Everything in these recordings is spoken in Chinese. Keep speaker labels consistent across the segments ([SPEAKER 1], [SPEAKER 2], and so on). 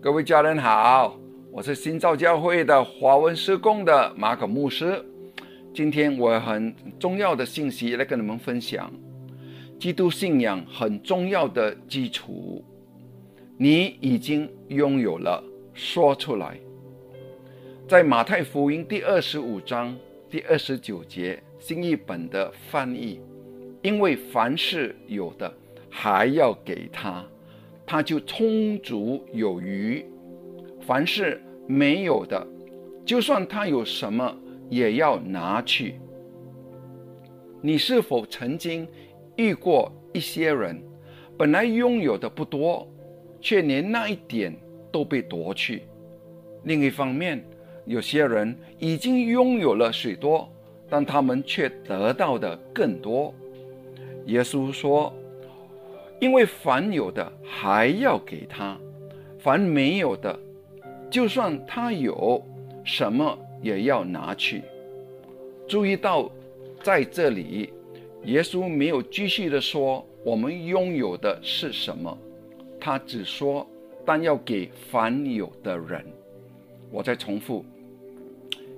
[SPEAKER 1] 各位家人好，我是新造教会的华文施工的马可牧师。今天我很重要的信息来跟你们分享，基督信仰很重要的基础，你已经拥有了，说出来。在马太福音第二十五章第二十九节新译本的翻译，因为凡是有的，还要给他。他就充足有余，凡是没有的，就算他有什么，也要拿去。你是否曾经遇过一些人，本来拥有的不多，却连那一点都被夺去？另一方面，有些人已经拥有了许多，但他们却得到的更多。耶稣说。因为凡有的还要给他，凡没有的，就算他有什么也要拿去。注意到，在这里，耶稣没有继续的说我们拥有的是什么，他只说但要给凡有的人。我再重复，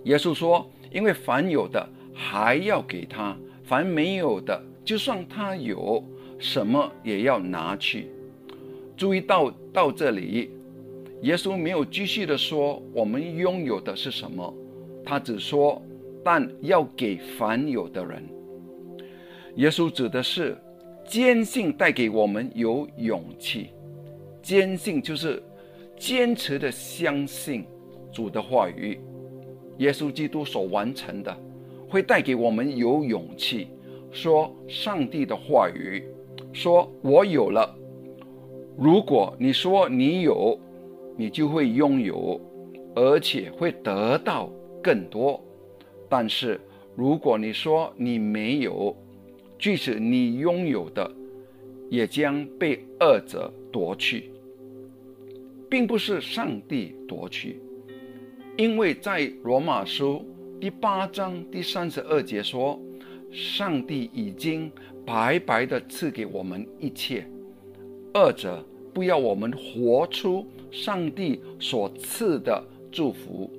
[SPEAKER 1] 耶稣说，因为凡有的还要给他，凡没有的，就算他有。什么也要拿去。注意到到这里，耶稣没有继续的说我们拥有的是什么，他只说但要给凡有的人。耶稣指的是坚信带给我们有勇气，坚信就是坚持的相信主的话语，耶稣基督所完成的，会带给我们有勇气说上帝的话语。说我有了。如果你说你有，你就会拥有，而且会得到更多。但是如果你说你没有，即使你拥有的，也将被恶者夺去，并不是上帝夺去，因为在罗马书第八章第三十二节说，上帝已经。白白的赐给我们一切，二者不要我们活出上帝所赐的祝福。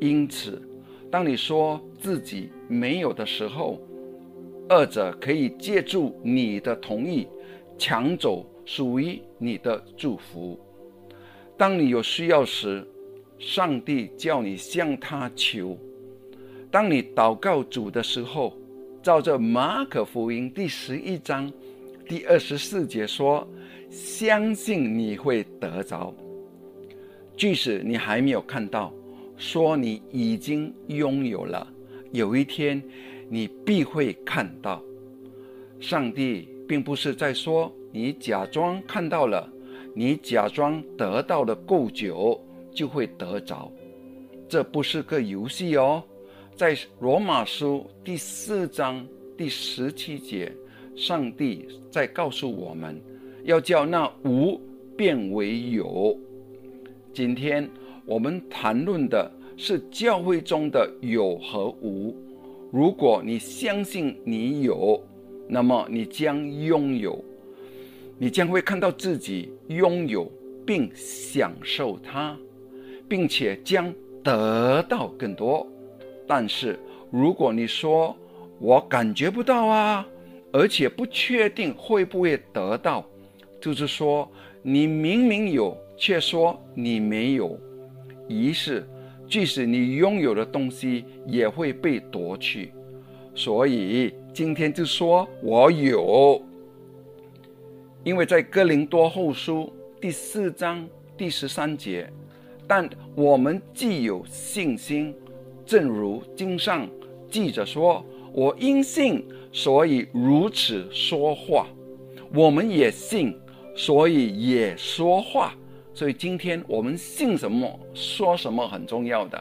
[SPEAKER 1] 因此，当你说自己没有的时候，二者可以借助你的同意抢走属于你的祝福。当你有需要时，上帝叫你向他求。当你祷告主的时候。照着马可福音第十一章第二十四节说：“相信你会得着，即使你还没有看到，说你已经拥有了，有一天你必会看到。上帝并不是在说你假装看到了，你假装得到了够久就会得着，这不是个游戏哦。”在罗马书第四章第十七节，上帝在告诉我们，要叫那无变为有。今天我们谈论的是教会中的有和无。如果你相信你有，那么你将拥有，你将会看到自己拥有并享受它，并且将得到更多。但是，如果你说我感觉不到啊，而且不确定会不会得到，就是说你明明有，却说你没有，于是即使你拥有的东西也会被夺去。所以今天就说我有，因为在哥林多后书第四章第十三节，但我们既有信心。正如经上记着说：“我因信，所以如此说话。”我们也信，所以也说话。所以今天我们信什么，说什么很重要的。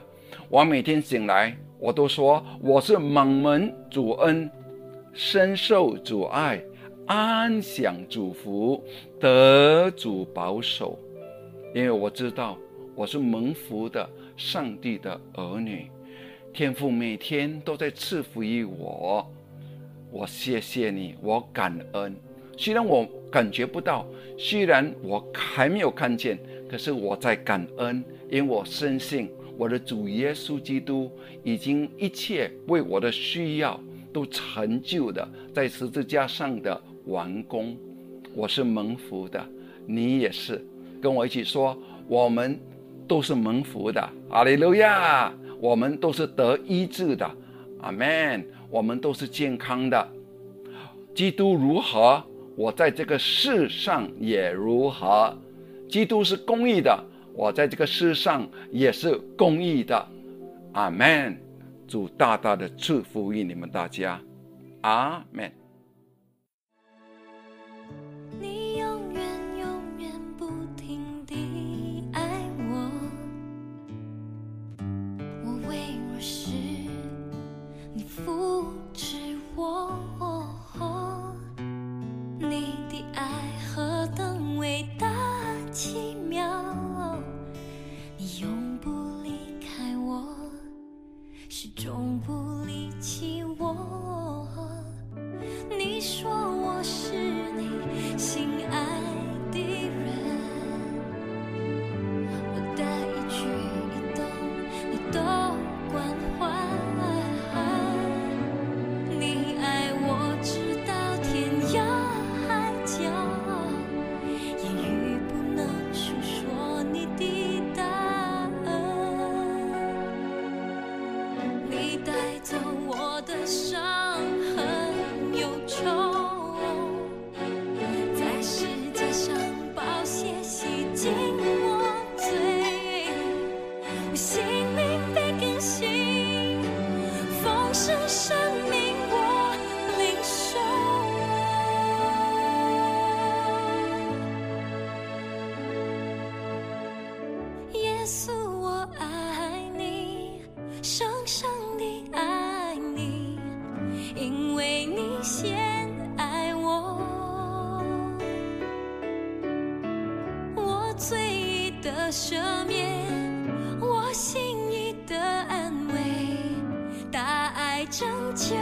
[SPEAKER 1] 我每天醒来，我都说我是蒙门主恩，深受主爱，安享主福，得主保守。因为我知道我是蒙福的上帝的儿女。天父每天都在赐福于我，我谢谢你，我感恩。虽然我感觉不到，虽然我还没有看见，可是我在感恩，因为我深信我的主耶稣基督已经一切为我的需要都成就的，在十字架上的完工，我是蒙福的，你也是，跟我一起说，我们都是蒙福的，阿利路亚，我们都是得医治的，阿门，我们都是健康的，基督如何，我在这个世上也如何。基督是公义的，我在这个世上也是公义的，阿门。主大大的祝福于你们大家，阿门。
[SPEAKER 2] 可是你复制我你的爱何等伟大奇妙你永不离开我始终不离弃我。你说我是你心诉我爱你，深深的爱你，因为你先爱我。我最意的赦免，我心意的安慰，大爱拯救。